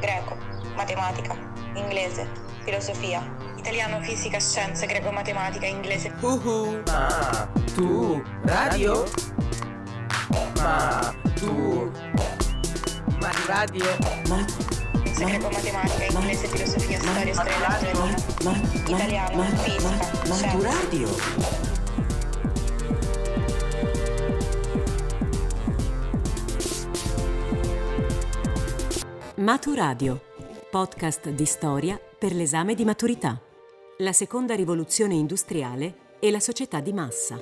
greco, matematica, inglese, filosofia, italiano, fisica, scienze, greco, matematica, inglese. Uhu. Ma tu radio? Ma tu ma radio? Ma Scienze, greco, matematica, inglese, filosofia, storia, storia, italiano, fisica, Ma tu scienze. radio? Maturadio, podcast di storia per l'esame di maturità. La seconda rivoluzione industriale e la società di massa.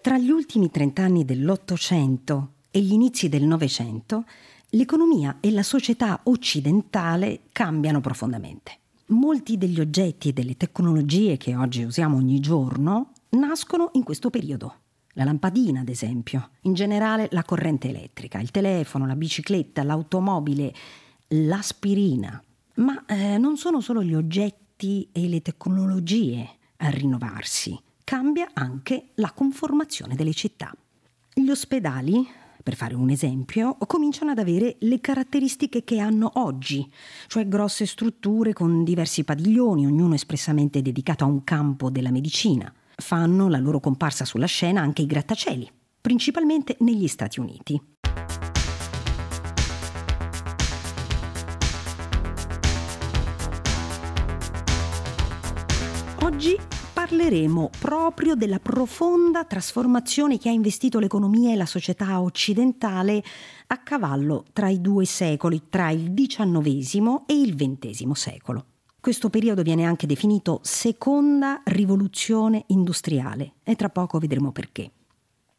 Tra gli ultimi trent'anni dell'Ottocento e gli inizi del Novecento, l'economia e la società occidentale cambiano profondamente. Molti degli oggetti e delle tecnologie che oggi usiamo ogni giorno nascono in questo periodo. La lampadina, ad esempio, in generale la corrente elettrica, il telefono, la bicicletta, l'automobile, l'aspirina. Ma eh, non sono solo gli oggetti e le tecnologie a rinnovarsi, cambia anche la conformazione delle città. Gli ospedali, per fare un esempio, cominciano ad avere le caratteristiche che hanno oggi, cioè grosse strutture con diversi padiglioni, ognuno espressamente dedicato a un campo della medicina. Fanno la loro comparsa sulla scena anche i grattacieli, principalmente negli Stati Uniti. Oggi parleremo proprio della profonda trasformazione che ha investito l'economia e la società occidentale a cavallo tra i due secoli, tra il XIX e il XX secolo. Questo periodo viene anche definito seconda rivoluzione industriale e tra poco vedremo perché.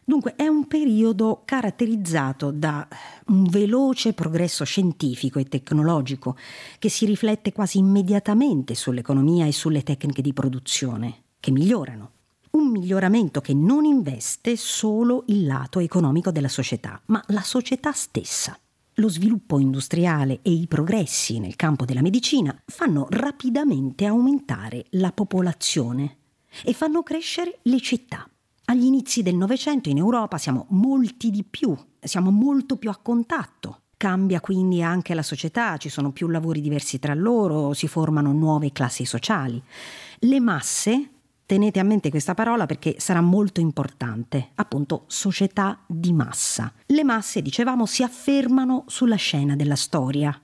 Dunque è un periodo caratterizzato da un veloce progresso scientifico e tecnologico che si riflette quasi immediatamente sull'economia e sulle tecniche di produzione, che migliorano. Un miglioramento che non investe solo il lato economico della società, ma la società stessa. Lo sviluppo industriale e i progressi nel campo della medicina fanno rapidamente aumentare la popolazione e fanno crescere le città. Agli inizi del Novecento in Europa siamo molti di più, siamo molto più a contatto. Cambia quindi anche la società, ci sono più lavori diversi tra loro, si formano nuove classi sociali. Le masse, tenete a mente questa parola perché sarà molto importante, appunto società di massa. Le masse, dicevamo, si affermano sulla scena della storia.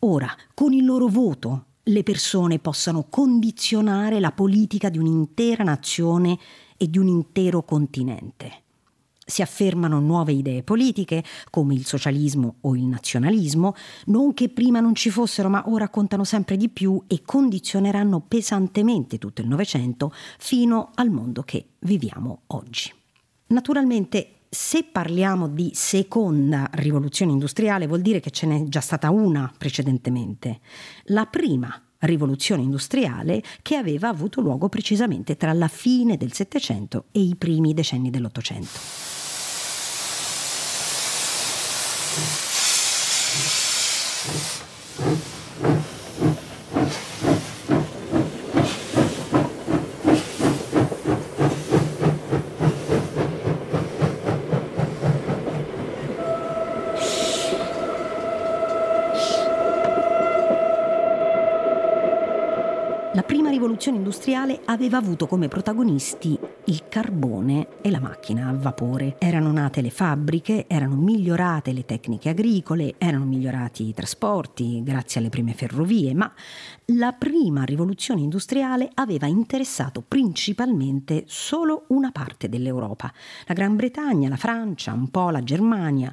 Ora, con il loro voto, le persone possano condizionare la politica di un'intera nazione e di un intero continente. Si affermano nuove idee politiche, come il socialismo o il nazionalismo, non che prima non ci fossero, ma ora contano sempre di più e condizioneranno pesantemente tutto il Novecento fino al mondo che viviamo oggi. Naturalmente, se parliamo di seconda rivoluzione industriale, vuol dire che ce n'è già stata una precedentemente. La prima rivoluzione industriale che aveva avuto luogo precisamente tra la fine del Settecento e i primi decenni dell'Ottocento. La prima rivoluzione industriale aveva avuto come protagonisti il carbone e la macchina a vapore. Erano nate le fabbriche, erano migliorate le tecniche agricole, erano migliorati i trasporti grazie alle prime ferrovie, ma la prima rivoluzione industriale aveva interessato principalmente solo una parte dell'Europa, la Gran Bretagna, la Francia, un po' la Germania.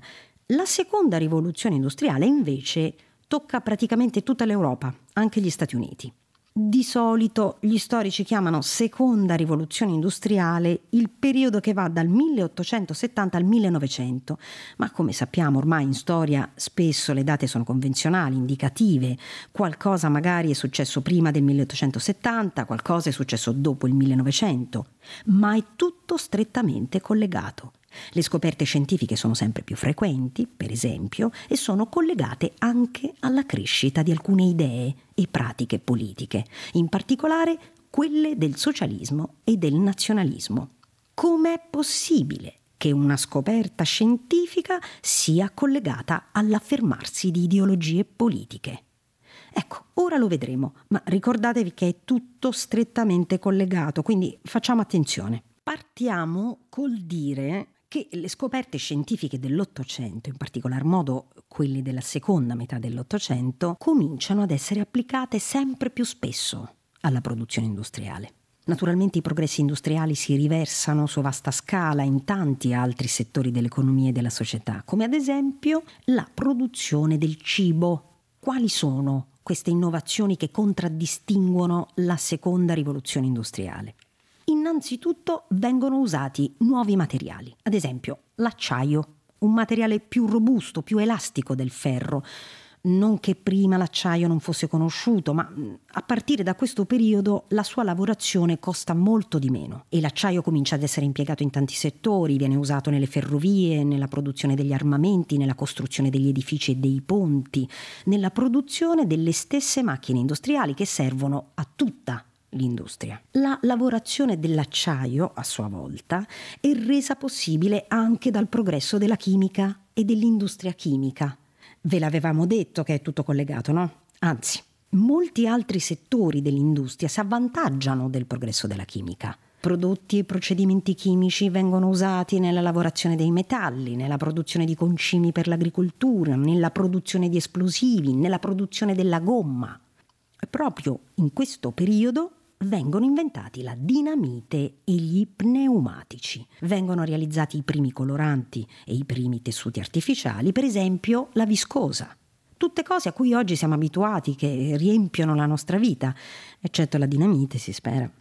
La seconda rivoluzione industriale invece tocca praticamente tutta l'Europa, anche gli Stati Uniti. Di solito gli storici chiamano seconda rivoluzione industriale il periodo che va dal 1870 al 1900, ma come sappiamo ormai in storia spesso le date sono convenzionali, indicative, qualcosa magari è successo prima del 1870, qualcosa è successo dopo il 1900, ma è tutto strettamente collegato. Le scoperte scientifiche sono sempre più frequenti, per esempio, e sono collegate anche alla crescita di alcune idee e pratiche politiche, in particolare quelle del socialismo e del nazionalismo. Com'è possibile che una scoperta scientifica sia collegata all'affermarsi di ideologie politiche. Ecco, ora lo vedremo, ma ricordatevi che è tutto strettamente collegato, quindi facciamo attenzione. Partiamo col dire che le scoperte scientifiche dell'Ottocento, in particolar modo quelle della seconda metà dell'Ottocento, cominciano ad essere applicate sempre più spesso alla produzione industriale. Naturalmente i progressi industriali si riversano su vasta scala in tanti altri settori dell'economia e della società, come ad esempio la produzione del cibo. Quali sono queste innovazioni che contraddistinguono la seconda rivoluzione industriale? Innanzitutto vengono usati nuovi materiali, ad esempio l'acciaio, un materiale più robusto, più elastico del ferro. Non che prima l'acciaio non fosse conosciuto, ma a partire da questo periodo la sua lavorazione costa molto di meno e l'acciaio comincia ad essere impiegato in tanti settori, viene usato nelle ferrovie, nella produzione degli armamenti, nella costruzione degli edifici e dei ponti, nella produzione delle stesse macchine industriali che servono a tutta l'industria. La lavorazione dell'acciaio, a sua volta, è resa possibile anche dal progresso della chimica e dell'industria chimica. Ve l'avevamo detto che è tutto collegato, no? Anzi, molti altri settori dell'industria si avvantaggiano del progresso della chimica. Prodotti e procedimenti chimici vengono usati nella lavorazione dei metalli, nella produzione di concimi per l'agricoltura, nella produzione di esplosivi, nella produzione della gomma. Proprio in questo periodo vengono inventati la dinamite e gli pneumatici. Vengono realizzati i primi coloranti e i primi tessuti artificiali, per esempio la viscosa. Tutte cose a cui oggi siamo abituati, che riempiono la nostra vita, eccetto la dinamite, si spera.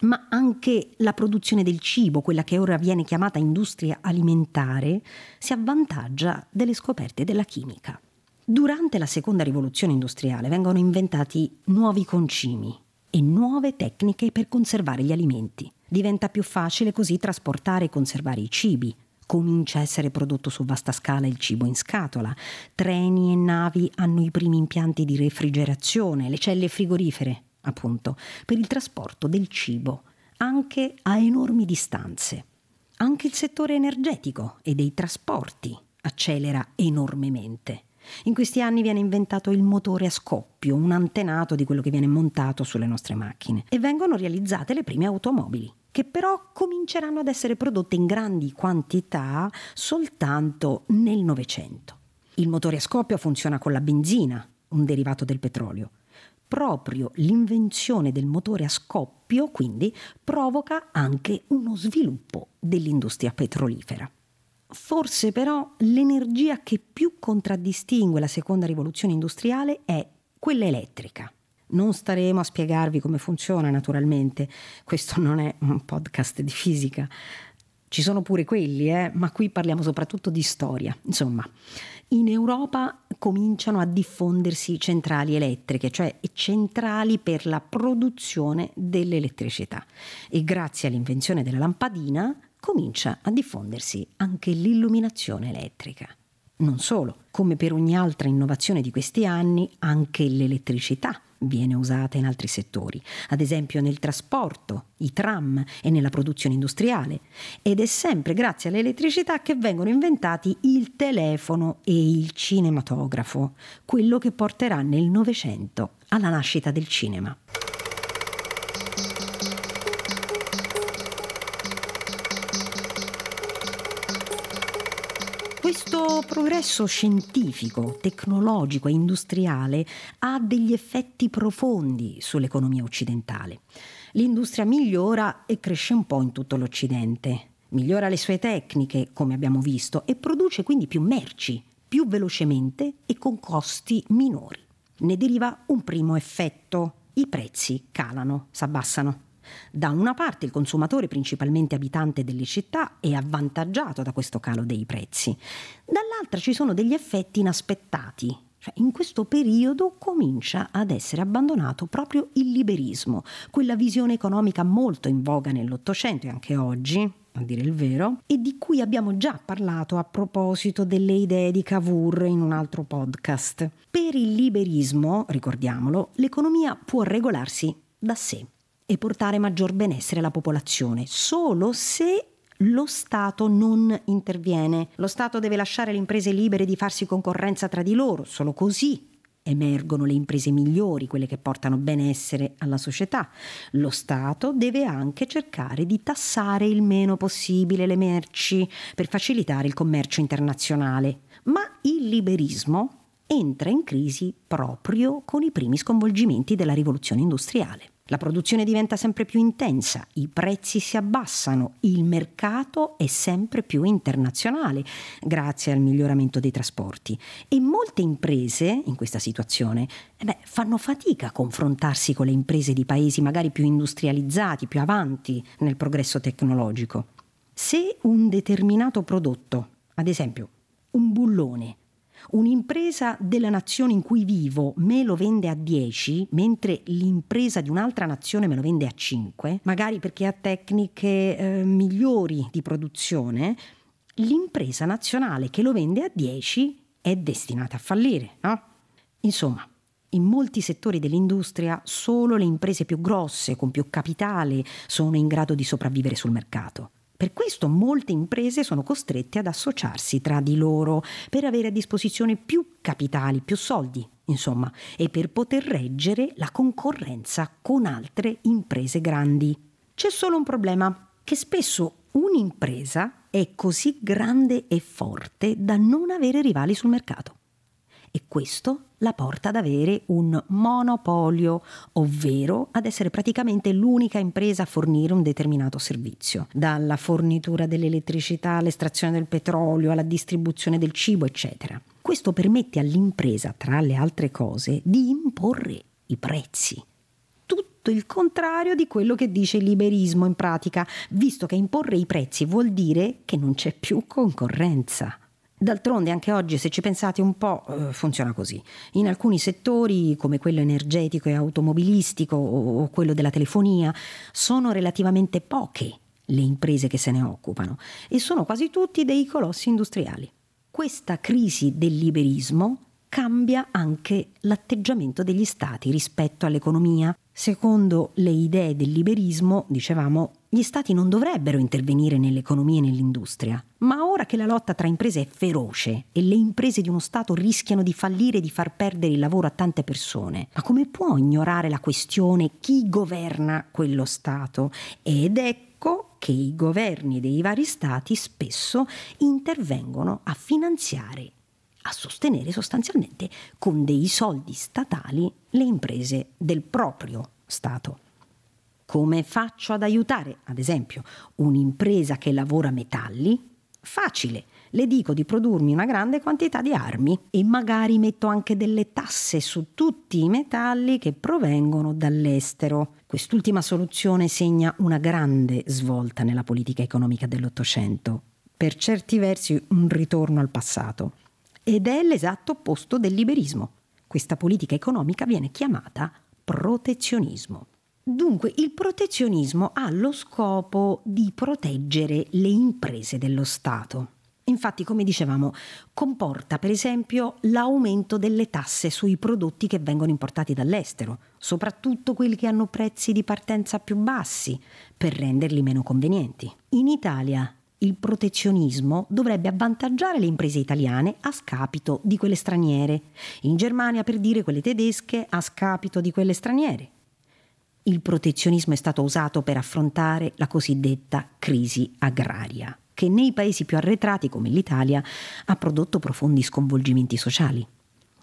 Ma anche la produzione del cibo, quella che ora viene chiamata industria alimentare, si avvantaggia delle scoperte della chimica. Durante la seconda rivoluzione industriale vengono inventati nuovi concimi, e nuove tecniche per conservare gli alimenti. Diventa più facile così trasportare e conservare i cibi. Comincia a essere prodotto su vasta scala il cibo in scatola. Treni e navi hanno i primi impianti di refrigerazione, le celle frigorifere, appunto, per il trasporto del cibo, anche a enormi distanze. Anche il settore energetico e dei trasporti accelera enormemente. In questi anni viene inventato il motore a scoppio, un antenato di quello che viene montato sulle nostre macchine, e vengono realizzate le prime automobili che però cominceranno ad essere prodotte in grandi quantità soltanto nel Novecento. Il motore a scoppio funziona con la benzina, un derivato del petrolio. Proprio l'invenzione del motore a scoppio, quindi, provoca anche uno sviluppo dell'industria petrolifera. Forse però l'energia che più contraddistingue la seconda rivoluzione industriale è quella elettrica. Non staremo a spiegarvi come funziona naturalmente, questo non è un podcast di fisica. Ci sono pure quelli, eh? ma qui parliamo soprattutto di storia. Insomma, in Europa cominciano a diffondersi centrali elettriche, cioè centrali per la produzione dell'elettricità. E grazie all'invenzione della lampadina comincia a diffondersi anche l'illuminazione elettrica. Non solo, come per ogni altra innovazione di questi anni, anche l'elettricità viene usata in altri settori, ad esempio nel trasporto, i tram e nella produzione industriale. Ed è sempre grazie all'elettricità che vengono inventati il telefono e il cinematografo, quello che porterà nel Novecento alla nascita del cinema. Progresso scientifico, tecnologico e industriale ha degli effetti profondi sull'economia occidentale. L'industria migliora e cresce un po' in tutto l'Occidente, migliora le sue tecniche, come abbiamo visto, e produce quindi più merci, più velocemente e con costi minori. Ne deriva un primo effetto. I prezzi calano, s'abbassano. Da una parte il consumatore, principalmente abitante delle città, è avvantaggiato da questo calo dei prezzi, dall'altra ci sono degli effetti inaspettati. Cioè, in questo periodo comincia ad essere abbandonato proprio il liberismo, quella visione economica molto in voga nell'Ottocento e anche oggi, a dire il vero, e di cui abbiamo già parlato a proposito delle idee di Cavour in un altro podcast. Per il liberismo, ricordiamolo, l'economia può regolarsi da sé e portare maggior benessere alla popolazione, solo se lo Stato non interviene. Lo Stato deve lasciare le imprese libere di farsi concorrenza tra di loro, solo così emergono le imprese migliori, quelle che portano benessere alla società. Lo Stato deve anche cercare di tassare il meno possibile le merci per facilitare il commercio internazionale. Ma il liberismo entra in crisi proprio con i primi sconvolgimenti della rivoluzione industriale. La produzione diventa sempre più intensa, i prezzi si abbassano, il mercato è sempre più internazionale grazie al miglioramento dei trasporti e molte imprese in questa situazione eh beh, fanno fatica a confrontarsi con le imprese di paesi magari più industrializzati, più avanti nel progresso tecnologico. Se un determinato prodotto, ad esempio un bullone, Un'impresa della nazione in cui vivo me lo vende a 10, mentre l'impresa di un'altra nazione me lo vende a 5, magari perché ha tecniche eh, migliori di produzione, l'impresa nazionale che lo vende a 10 è destinata a fallire, no? Insomma, in molti settori dell'industria solo le imprese più grosse, con più capitale, sono in grado di sopravvivere sul mercato. Per questo molte imprese sono costrette ad associarsi tra di loro per avere a disposizione più capitali, più soldi, insomma, e per poter reggere la concorrenza con altre imprese grandi. C'è solo un problema, che spesso un'impresa è così grande e forte da non avere rivali sul mercato e questo la porta ad avere un monopolio, ovvero ad essere praticamente l'unica impresa a fornire un determinato servizio, dalla fornitura dell'elettricità all'estrazione del petrolio, alla distribuzione del cibo, eccetera. Questo permette all'impresa, tra le altre cose, di imporre i prezzi. Tutto il contrario di quello che dice il liberismo in pratica, visto che imporre i prezzi vuol dire che non c'è più concorrenza. D'altronde anche oggi, se ci pensate un po', eh, funziona così. In alcuni settori, come quello energetico e automobilistico o quello della telefonia, sono relativamente poche le imprese che se ne occupano e sono quasi tutti dei colossi industriali. Questa crisi del liberismo cambia anche l'atteggiamento degli stati rispetto all'economia. Secondo le idee del liberismo, dicevamo, gli stati non dovrebbero intervenire nell'economia e nell'industria, ma ora che la lotta tra imprese è feroce e le imprese di uno Stato rischiano di fallire e di far perdere il lavoro a tante persone, ma come può ignorare la questione chi governa quello Stato? Ed ecco che i governi dei vari Stati spesso intervengono a finanziare a sostenere sostanzialmente con dei soldi statali le imprese del proprio Stato. Come faccio ad aiutare, ad esempio, un'impresa che lavora metalli? Facile, le dico di produrmi una grande quantità di armi e magari metto anche delle tasse su tutti i metalli che provengono dall'estero. Quest'ultima soluzione segna una grande svolta nella politica economica dell'Ottocento, per certi versi un ritorno al passato. Ed è l'esatto opposto del liberismo. Questa politica economica viene chiamata protezionismo. Dunque il protezionismo ha lo scopo di proteggere le imprese dello Stato. Infatti, come dicevamo, comporta per esempio l'aumento delle tasse sui prodotti che vengono importati dall'estero, soprattutto quelli che hanno prezzi di partenza più bassi, per renderli meno convenienti. In Italia il protezionismo dovrebbe avvantaggiare le imprese italiane a scapito di quelle straniere, in Germania per dire quelle tedesche a scapito di quelle straniere il protezionismo è stato usato per affrontare la cosiddetta crisi agraria, che nei paesi più arretrati come l'Italia ha prodotto profondi sconvolgimenti sociali.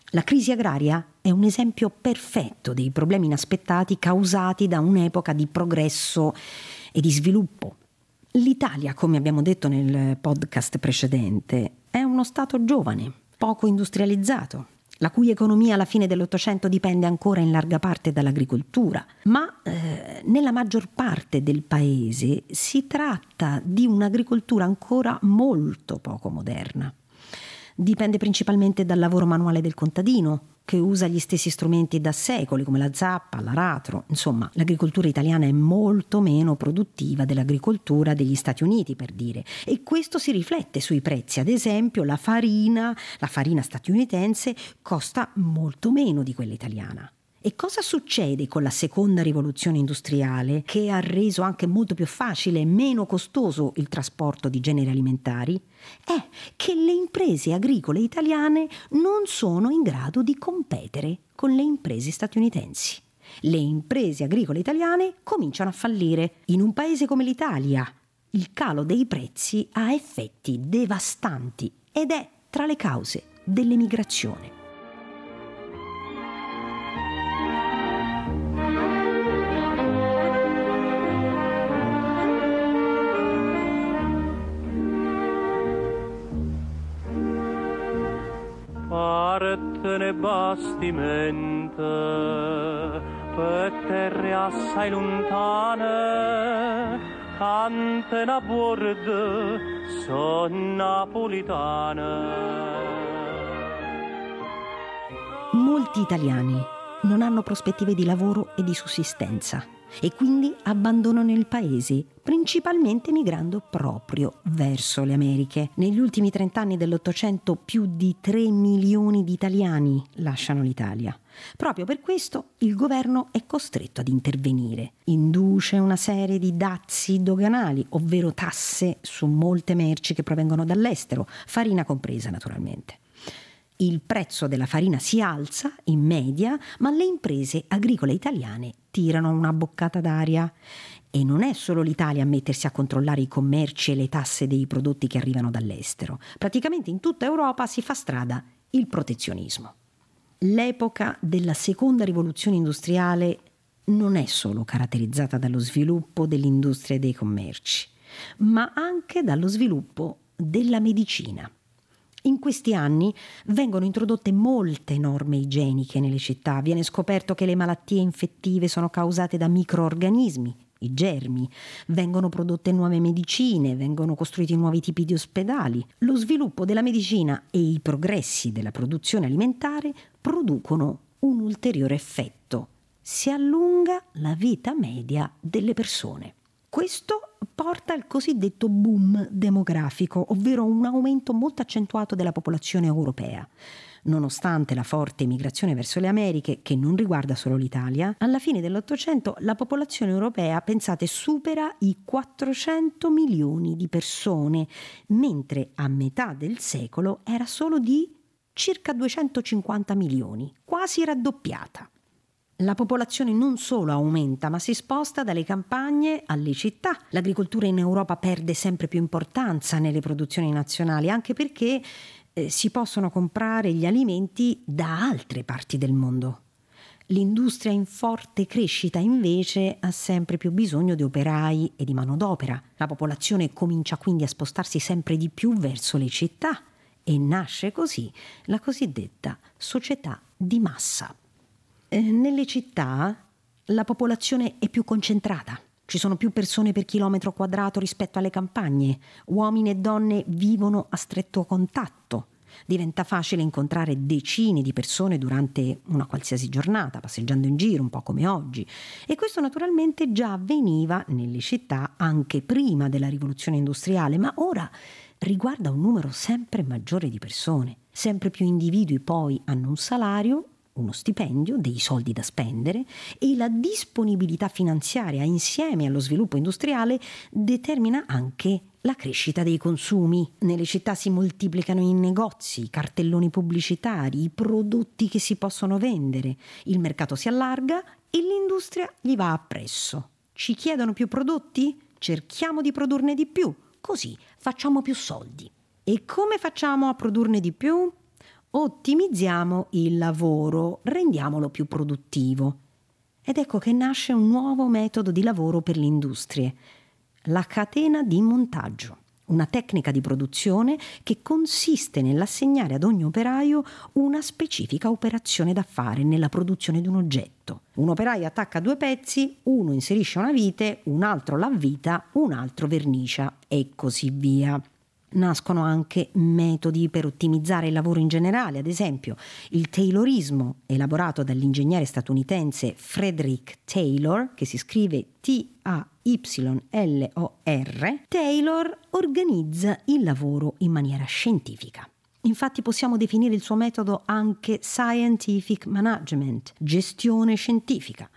La crisi agraria è un esempio perfetto dei problemi inaspettati causati da un'epoca di progresso e di sviluppo. L'Italia, come abbiamo detto nel podcast precedente, è uno Stato giovane, poco industrializzato, la cui economia alla fine dell'Ottocento dipende ancora in larga parte dall'agricoltura, ma eh, nella maggior parte del paese si tratta di un'agricoltura ancora molto poco moderna. Dipende principalmente dal lavoro manuale del contadino, che usa gli stessi strumenti da secoli come la zappa, l'aratro. Insomma, l'agricoltura italiana è molto meno produttiva dell'agricoltura degli Stati Uniti, per dire. E questo si riflette sui prezzi. Ad esempio, la farina, la farina statunitense costa molto meno di quella italiana. E cosa succede con la seconda rivoluzione industriale che ha reso anche molto più facile e meno costoso il trasporto di generi alimentari? È che le imprese agricole italiane non sono in grado di competere con le imprese statunitensi. Le imprese agricole italiane cominciano a fallire. In un paese come l'Italia, il calo dei prezzi ha effetti devastanti ed è tra le cause dell'emigrazione. Partene bastimento per terre assai lontane, cantano a bordo, son napolitane. Molti italiani non hanno prospettive di lavoro e di sussistenza e quindi abbandonano il paese, principalmente migrando proprio verso le Americhe. Negli ultimi trent'anni dell'Ottocento più di 3 milioni di italiani lasciano l'Italia. Proprio per questo il governo è costretto ad intervenire. Induce una serie di dazi doganali, ovvero tasse su molte merci che provengono dall'estero, farina compresa naturalmente il prezzo della farina si alza in media, ma le imprese agricole italiane tirano una boccata d'aria. E non è solo l'Italia a mettersi a controllare i commerci e le tasse dei prodotti che arrivano dall'estero. Praticamente in tutta Europa si fa strada il protezionismo. L'epoca della seconda rivoluzione industriale non è solo caratterizzata dallo sviluppo dell'industria e dei commerci, ma anche dallo sviluppo della medicina. In questi anni vengono introdotte molte norme igieniche nelle città, viene scoperto che le malattie infettive sono causate da microorganismi, i germi, vengono prodotte nuove medicine, vengono costruiti nuovi tipi di ospedali. Lo sviluppo della medicina e i progressi della produzione alimentare producono un ulteriore effetto. Si allunga la vita media delle persone. Questo porta al cosiddetto boom demografico, ovvero un aumento molto accentuato della popolazione europea. Nonostante la forte migrazione verso le Americhe, che non riguarda solo l'Italia, alla fine dell'Ottocento la popolazione europea, pensate, supera i 400 milioni di persone, mentre a metà del secolo era solo di circa 250 milioni, quasi raddoppiata. La popolazione non solo aumenta, ma si sposta dalle campagne alle città. L'agricoltura in Europa perde sempre più importanza nelle produzioni nazionali, anche perché eh, si possono comprare gli alimenti da altre parti del mondo. L'industria in forte crescita invece ha sempre più bisogno di operai e di manodopera. La popolazione comincia quindi a spostarsi sempre di più verso le città e nasce così la cosiddetta società di massa. Eh, nelle città la popolazione è più concentrata. Ci sono più persone per chilometro quadrato rispetto alle campagne. Uomini e donne vivono a stretto contatto. Diventa facile incontrare decine di persone durante una qualsiasi giornata, passeggiando in giro, un po' come oggi. E questo naturalmente già avveniva nelle città anche prima della rivoluzione industriale, ma ora riguarda un numero sempre maggiore di persone. Sempre più individui poi hanno un salario uno stipendio, dei soldi da spendere e la disponibilità finanziaria insieme allo sviluppo industriale determina anche la crescita dei consumi. Nelle città si moltiplicano i negozi, i cartelloni pubblicitari, i prodotti che si possono vendere, il mercato si allarga e l'industria gli va appresso. Ci chiedono più prodotti? Cerchiamo di produrne di più, così facciamo più soldi. E come facciamo a produrne di più? Ottimizziamo il lavoro, rendiamolo più produttivo. Ed ecco che nasce un nuovo metodo di lavoro per le industrie, la catena di montaggio, una tecnica di produzione che consiste nell'assegnare ad ogni operaio una specifica operazione da fare nella produzione di un oggetto. Un operaio attacca due pezzi, uno inserisce una vite, un altro l'avvita, un altro vernicia e così via nascono anche metodi per ottimizzare il lavoro in generale, ad esempio il Taylorismo, elaborato dall'ingegnere statunitense Frederick Taylor, che si scrive T-A-Y-L-O-R, Taylor organizza il lavoro in maniera scientifica. Infatti possiamo definire il suo metodo anche scientific management, gestione scientifica.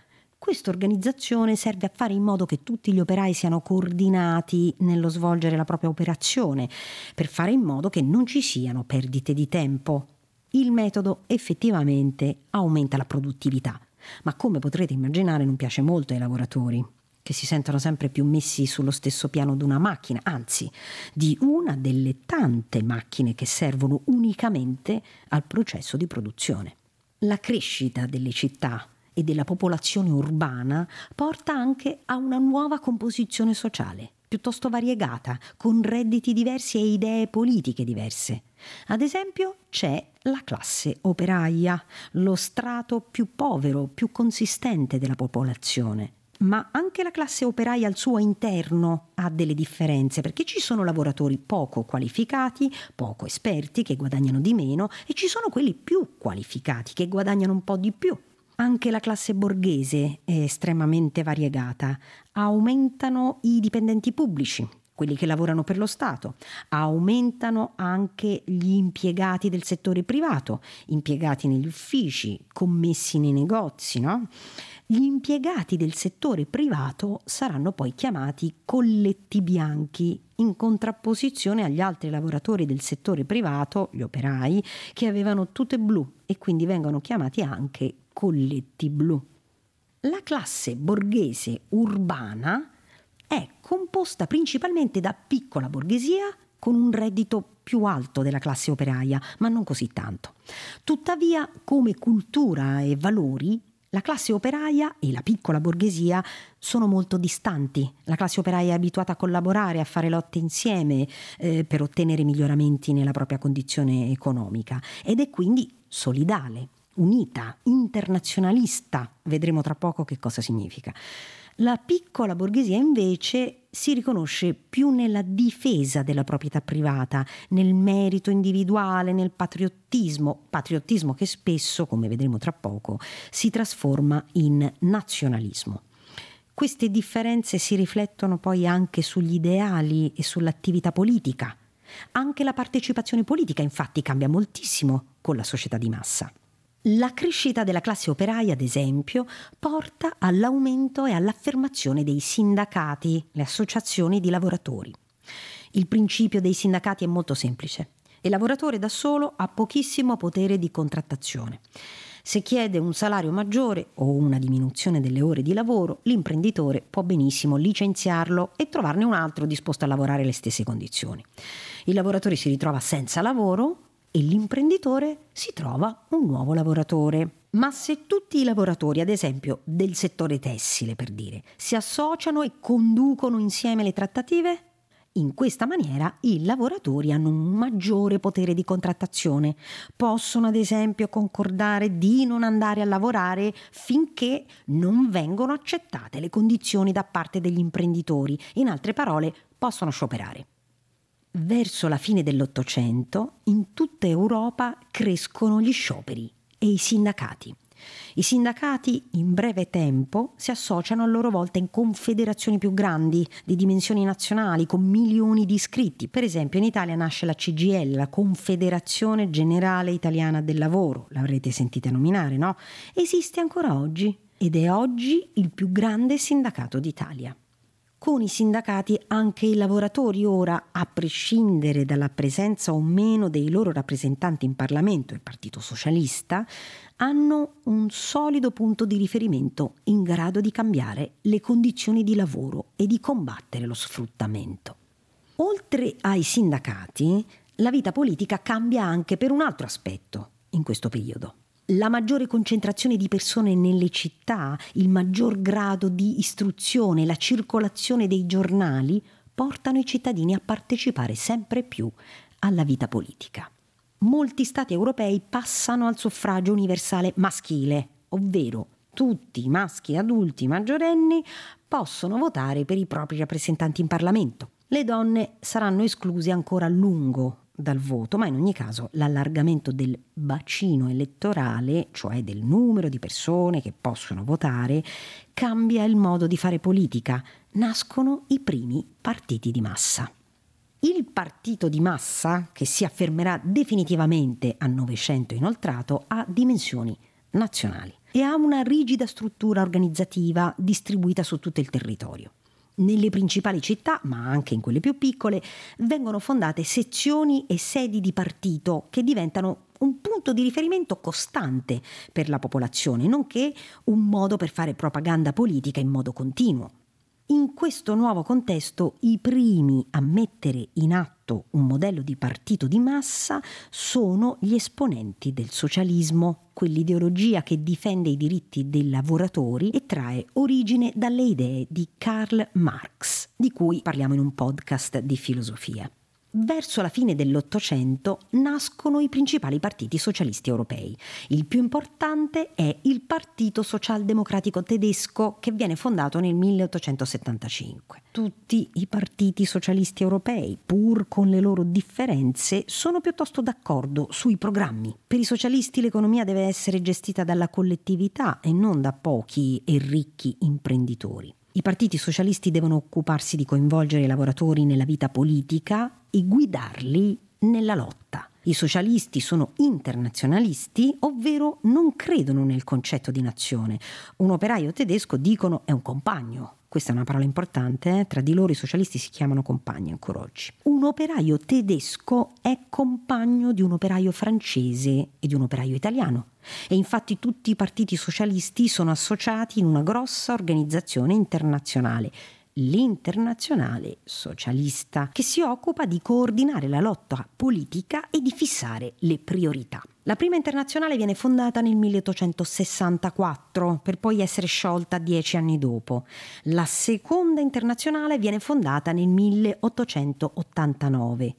Questa organizzazione serve a fare in modo che tutti gli operai siano coordinati nello svolgere la propria operazione, per fare in modo che non ci siano perdite di tempo. Il metodo effettivamente aumenta la produttività, ma come potrete immaginare non piace molto ai lavoratori che si sentono sempre più messi sullo stesso piano di una macchina, anzi di una delle tante macchine che servono unicamente al processo di produzione. La crescita delle città e della popolazione urbana porta anche a una nuova composizione sociale, piuttosto variegata, con redditi diversi e idee politiche diverse. Ad esempio c'è la classe operaia, lo strato più povero, più consistente della popolazione, ma anche la classe operaia al suo interno ha delle differenze perché ci sono lavoratori poco qualificati, poco esperti che guadagnano di meno e ci sono quelli più qualificati che guadagnano un po' di più. Anche la classe borghese è estremamente variegata. Aumentano i dipendenti pubblici, quelli che lavorano per lo Stato, aumentano anche gli impiegati del settore privato, impiegati negli uffici, commessi nei negozi, no? Gli impiegati del settore privato saranno poi chiamati colletti bianchi, in contrapposizione agli altri lavoratori del settore privato, gli operai, che avevano tute blu e quindi vengono chiamati anche colletti blu. La classe borghese urbana è composta principalmente da piccola borghesia con un reddito più alto della classe operaia, ma non così tanto. Tuttavia, come cultura e valori, la classe operaia e la piccola borghesia sono molto distanti. La classe operaia è abituata a collaborare, a fare lotte insieme eh, per ottenere miglioramenti nella propria condizione economica ed è quindi solidale, unita, internazionalista. Vedremo tra poco che cosa significa. La piccola borghesia invece si riconosce più nella difesa della proprietà privata, nel merito individuale, nel patriottismo, patriottismo che spesso, come vedremo tra poco, si trasforma in nazionalismo. Queste differenze si riflettono poi anche sugli ideali e sull'attività politica. Anche la partecipazione politica infatti cambia moltissimo con la società di massa. La crescita della classe operaia, ad esempio, porta all'aumento e all'affermazione dei sindacati, le associazioni di lavoratori. Il principio dei sindacati è molto semplice. Il lavoratore da solo ha pochissimo potere di contrattazione. Se chiede un salario maggiore o una diminuzione delle ore di lavoro, l'imprenditore può benissimo licenziarlo e trovarne un altro disposto a lavorare alle stesse condizioni. Il lavoratore si ritrova senza lavoro e l'imprenditore si trova un nuovo lavoratore. Ma se tutti i lavoratori, ad esempio del settore tessile per dire, si associano e conducono insieme le trattative, in questa maniera i lavoratori hanno un maggiore potere di contrattazione. Possono ad esempio concordare di non andare a lavorare finché non vengono accettate le condizioni da parte degli imprenditori. In altre parole, possono scioperare. Verso la fine dell'Ottocento in tutta Europa crescono gli scioperi e i sindacati. I sindacati in breve tempo si associano a loro volta in confederazioni più grandi, di dimensioni nazionali, con milioni di iscritti. Per esempio in Italia nasce la CGL, la Confederazione Generale Italiana del Lavoro, l'avrete sentita nominare, no? Esiste ancora oggi ed è oggi il più grande sindacato d'Italia con i sindacati anche i lavoratori ora, a prescindere dalla presenza o meno dei loro rappresentanti in Parlamento, il Partito Socialista, hanno un solido punto di riferimento in grado di cambiare le condizioni di lavoro e di combattere lo sfruttamento. Oltre ai sindacati, la vita politica cambia anche per un altro aspetto in questo periodo la maggiore concentrazione di persone nelle città, il maggior grado di istruzione, la circolazione dei giornali portano i cittadini a partecipare sempre più alla vita politica. Molti stati europei passano al suffragio universale maschile, ovvero tutti i maschi adulti maggiorenni possono votare per i propri rappresentanti in Parlamento. Le donne saranno escluse ancora a lungo dal voto, ma in ogni caso l'allargamento del bacino elettorale, cioè del numero di persone che possono votare, cambia il modo di fare politica. Nascono i primi partiti di massa. Il partito di massa, che si affermerà definitivamente a Novecento inoltrato, ha dimensioni nazionali e ha una rigida struttura organizzativa distribuita su tutto il territorio. Nelle principali città, ma anche in quelle più piccole, vengono fondate sezioni e sedi di partito che diventano un punto di riferimento costante per la popolazione, nonché un modo per fare propaganda politica in modo continuo. In questo nuovo contesto i primi a mettere in atto un modello di partito di massa sono gli esponenti del socialismo, quell'ideologia che difende i diritti dei lavoratori e trae origine dalle idee di Karl Marx, di cui parliamo in un podcast di filosofia verso la fine dell'Ottocento nascono i principali partiti socialisti europei. Il più importante è il Partito Socialdemocratico tedesco che viene fondato nel 1875. Tutti i partiti socialisti europei, pur con le loro differenze, sono piuttosto d'accordo sui programmi. Per i socialisti l'economia deve essere gestita dalla collettività e non da pochi e ricchi imprenditori. I partiti socialisti devono occuparsi di coinvolgere i lavoratori nella vita politica e guidarli nella lotta. I socialisti sono internazionalisti, ovvero non credono nel concetto di nazione. Un operaio tedesco, dicono, è un compagno. Questa è una parola importante, eh? tra di loro i socialisti si chiamano compagni ancora oggi. Un operaio tedesco è compagno di un operaio francese e di un operaio italiano. E infatti tutti i partiti socialisti sono associati in una grossa organizzazione internazionale l'Internazionale Socialista, che si occupa di coordinare la lotta politica e di fissare le priorità. La prima internazionale viene fondata nel 1864 per poi essere sciolta dieci anni dopo. La seconda internazionale viene fondata nel 1889.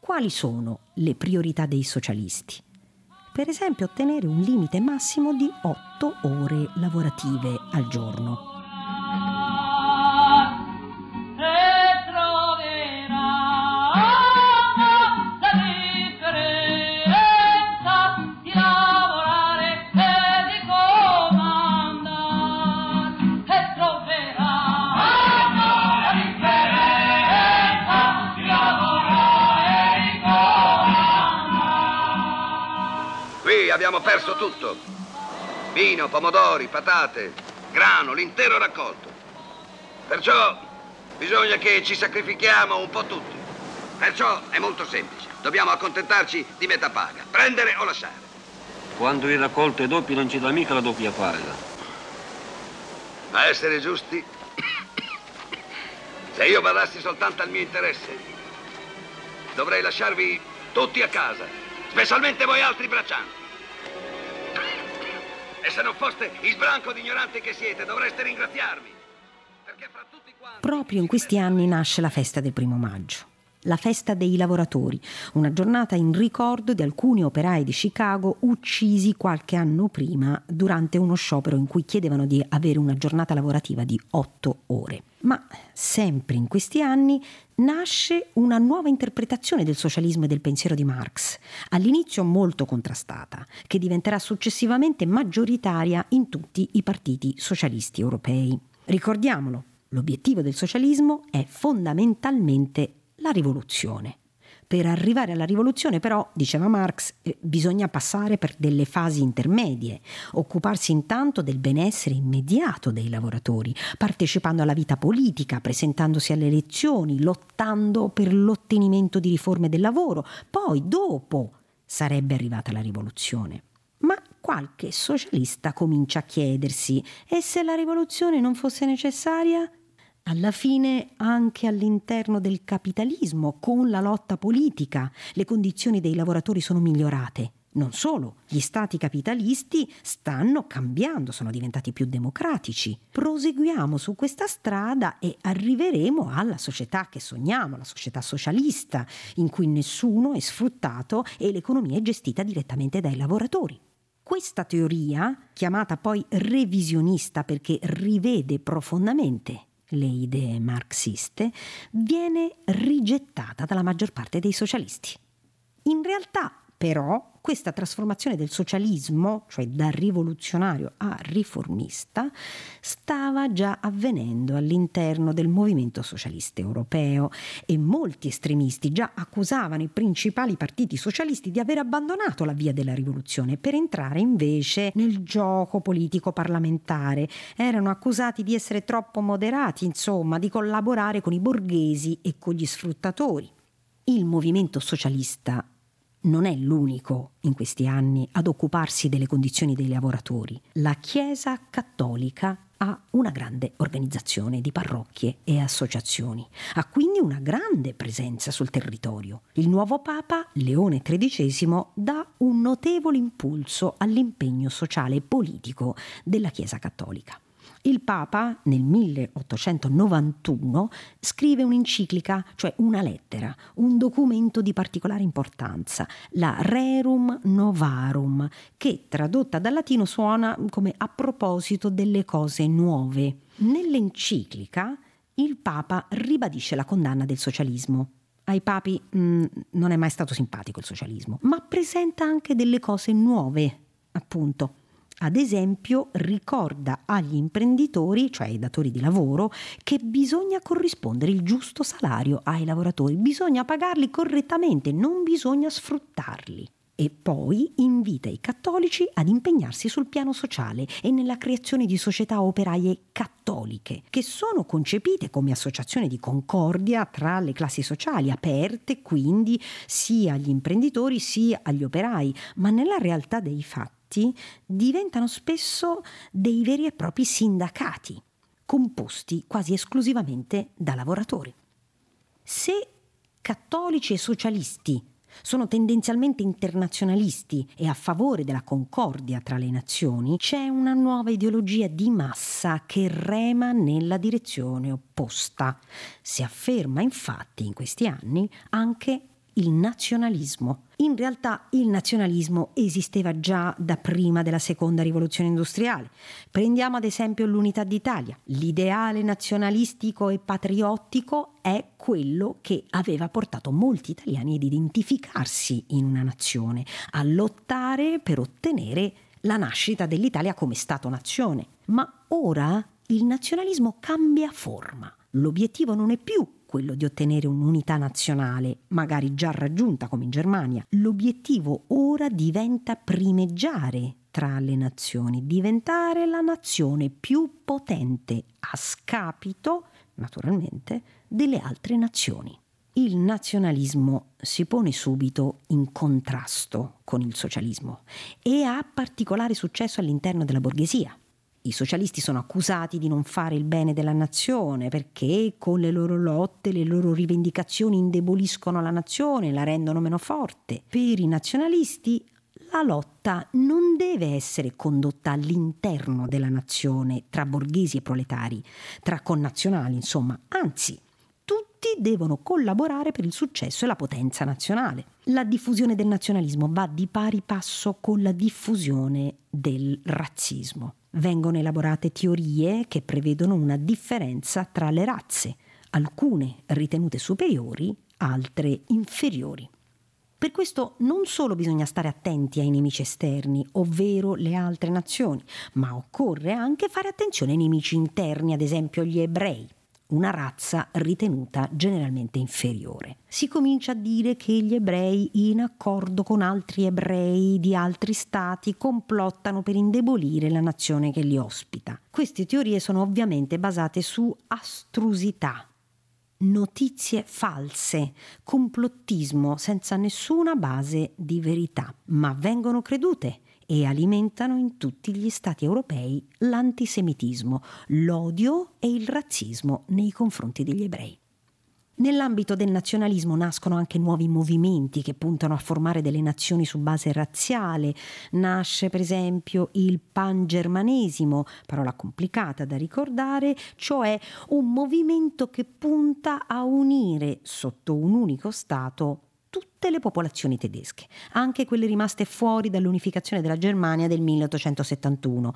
Quali sono le priorità dei socialisti? Per esempio ottenere un limite massimo di 8 ore lavorative al giorno. Abbiamo perso tutto. Vino, pomodori, patate, grano, l'intero raccolto. Perciò bisogna che ci sacrifichiamo un po' tutti. Perciò è molto semplice. Dobbiamo accontentarci di metà paga, prendere o lasciare. Quando il raccolto è doppio non ci dà mica la doppia paga. A essere giusti, se io badassi soltanto al mio interesse, dovrei lasciarvi tutti a casa, specialmente voi altri braccianti. E se non foste il branco di ignoranti che siete, dovreste ringraziarmi. Proprio in questi anni nasce la festa del primo maggio la festa dei lavoratori, una giornata in ricordo di alcuni operai di Chicago uccisi qualche anno prima durante uno sciopero in cui chiedevano di avere una giornata lavorativa di otto ore. Ma sempre in questi anni nasce una nuova interpretazione del socialismo e del pensiero di Marx, all'inizio molto contrastata, che diventerà successivamente maggioritaria in tutti i partiti socialisti europei. Ricordiamolo, l'obiettivo del socialismo è fondamentalmente la rivoluzione. Per arrivare alla rivoluzione però, diceva Marx, eh, bisogna passare per delle fasi intermedie, occuparsi intanto del benessere immediato dei lavoratori, partecipando alla vita politica, presentandosi alle elezioni, lottando per l'ottenimento di riforme del lavoro, poi dopo sarebbe arrivata la rivoluzione. Qualche socialista comincia a chiedersi, e se la rivoluzione non fosse necessaria? alla fine anche all'interno del capitalismo, con la lotta politica, le condizioni dei lavoratori sono migliorate. Non solo, gli stati capitalisti stanno cambiando, sono diventati più democratici. Proseguiamo su questa strada e arriveremo alla società che sogniamo, la società socialista, in cui nessuno è sfruttato e l'economia è gestita direttamente dai lavoratori. Questa teoria, chiamata poi revisionista perché rivede profondamente le idee marxiste, viene rigettata dalla maggior parte dei socialisti. In realtà però questa trasformazione del socialismo, cioè da rivoluzionario a riformista, stava già avvenendo all'interno del movimento socialista europeo e molti estremisti già accusavano i principali partiti socialisti di aver abbandonato la via della rivoluzione per entrare invece nel gioco politico parlamentare. Erano accusati di essere troppo moderati, insomma, di collaborare con i borghesi e con gli sfruttatori. Il movimento socialista non è l'unico in questi anni ad occuparsi delle condizioni dei lavoratori. La Chiesa cattolica ha una grande organizzazione di parrocchie e associazioni, ha quindi una grande presenza sul territorio. Il nuovo Papa, Leone XIII, dà un notevole impulso all'impegno sociale e politico della Chiesa cattolica. Il Papa nel 1891 scrive un'enciclica, cioè una lettera, un documento di particolare importanza, la Rerum Novarum, che tradotta dal latino suona come a proposito delle cose nuove. Nell'enciclica il Papa ribadisce la condanna del socialismo. Ai papi mh, mm, non è mai stato simpatico il socialismo, ma presenta anche delle cose nuove, appunto ad esempio, ricorda agli imprenditori, cioè ai datori di lavoro, che bisogna corrispondere il giusto salario ai lavoratori, bisogna pagarli correttamente, non bisogna sfruttarli. E poi invita i cattolici ad impegnarsi sul piano sociale e nella creazione di società operaie cattoliche, che sono concepite come associazioni di concordia tra le classi sociali, aperte quindi sia agli imprenditori sia agli operai, ma nella realtà dei fatti sindacati diventano spesso dei veri e propri sindacati, composti quasi esclusivamente da lavoratori. Se cattolici e socialisti sono tendenzialmente internazionalisti e a favore della concordia tra le nazioni, c'è una nuova ideologia di massa che rema nella direzione opposta. Si afferma infatti in questi anni anche il nazionalismo. In realtà il nazionalismo esisteva già da prima della seconda rivoluzione industriale. Prendiamo ad esempio l'unità d'Italia. L'ideale nazionalistico e patriottico è quello che aveva portato molti italiani ad identificarsi in una nazione, a lottare per ottenere la nascita dell'Italia come Stato-nazione. Ma ora il nazionalismo cambia forma. L'obiettivo non è più quello di ottenere un'unità nazionale, magari già raggiunta come in Germania. L'obiettivo ora diventa primeggiare tra le nazioni, diventare la nazione più potente a scapito, naturalmente, delle altre nazioni. Il nazionalismo si pone subito in contrasto con il socialismo e ha particolare successo all'interno della borghesia. I socialisti sono accusati di non fare il bene della nazione perché con le loro lotte, le loro rivendicazioni indeboliscono la nazione, la rendono meno forte. Per i nazionalisti la lotta non deve essere condotta all'interno della nazione, tra borghesi e proletari, tra connazionali, insomma, anzi, tutti devono collaborare per il successo e la potenza nazionale. La diffusione del nazionalismo va di pari passo con la diffusione del razzismo vengono elaborate teorie che prevedono una differenza tra le razze, alcune ritenute superiori, altre inferiori. Per questo non solo bisogna stare attenti ai nemici esterni, ovvero le altre nazioni, ma occorre anche fare attenzione ai nemici interni, ad esempio gli ebrei una razza ritenuta generalmente inferiore. Si comincia a dire che gli ebrei, in accordo con altri ebrei di altri stati, complottano per indebolire la nazione che li ospita. Queste teorie sono ovviamente basate su astrusità, notizie false, complottismo senza nessuna base di verità, ma vengono credute e alimentano in tutti gli stati europei l'antisemitismo, l'odio e il razzismo nei confronti degli ebrei. Nell'ambito del nazionalismo nascono anche nuovi movimenti che puntano a formare delle nazioni su base razziale. Nasce per esempio il pangermanesimo, parola complicata da ricordare, cioè un movimento che punta a unire sotto un unico Stato tutte le popolazioni tedesche, anche quelle rimaste fuori dall'unificazione della Germania del 1871.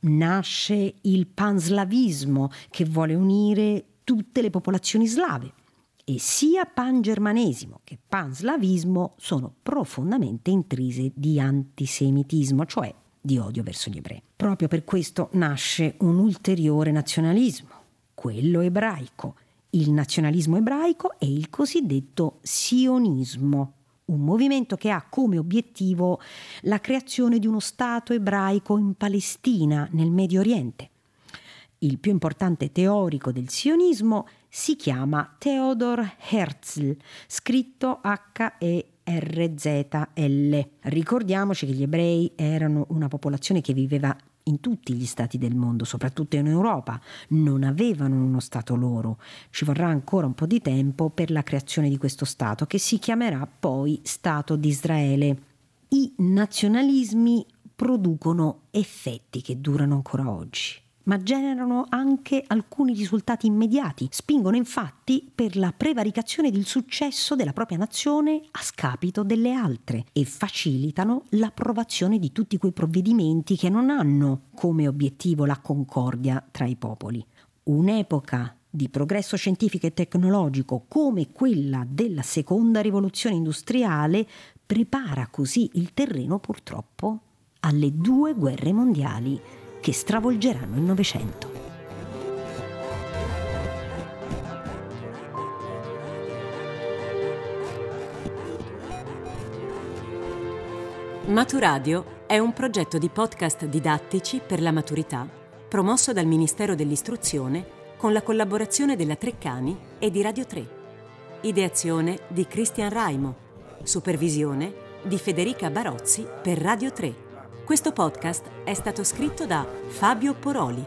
Nasce il panslavismo che vuole unire tutte le popolazioni slave e sia pangermanesimo che panslavismo sono profondamente intrise di antisemitismo, cioè di odio verso gli ebrei. Proprio per questo nasce un ulteriore nazionalismo, quello ebraico, il nazionalismo ebraico e il cosiddetto sionismo, un movimento che ha come obiettivo la creazione di uno Stato ebraico in Palestina, nel Medio Oriente. Il più importante teorico del sionismo si chiama Theodor Herzl, scritto H-E-R-Z-L. Ricordiamoci che gli ebrei erano una popolazione che viveva in tutti gli stati del mondo, soprattutto in Europa, non avevano uno Stato loro. Ci vorrà ancora un po' di tempo per la creazione di questo Stato, che si chiamerà poi Stato di Israele. I nazionalismi producono effetti che durano ancora oggi ma generano anche alcuni risultati immediati. Spingono infatti per la prevaricazione del successo della propria nazione a scapito delle altre e facilitano l'approvazione di tutti quei provvedimenti che non hanno come obiettivo la concordia tra i popoli. Un'epoca di progresso scientifico e tecnologico come quella della seconda rivoluzione industriale prepara così il terreno purtroppo alle due guerre mondiali che stravolgeranno il Novecento. Maturadio è un progetto di podcast didattici per la maturità promosso dal Ministero dell'Istruzione con la collaborazione della Treccani e di Radio 3. Ideazione di Cristian Raimo. Supervisione di Federica Barozzi per Radio 3. Questo podcast è stato scritto da Fabio Poroli.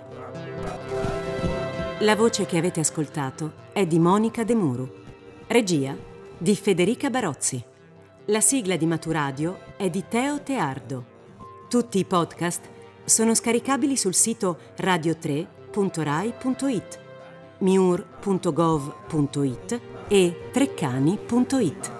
La voce che avete ascoltato è di Monica De Muru. Regia di Federica Barozzi. La sigla di Maturadio è di Teo Teardo. Tutti i podcast sono scaricabili sul sito radio3.rai.it, miur.gov.it e treccani.it.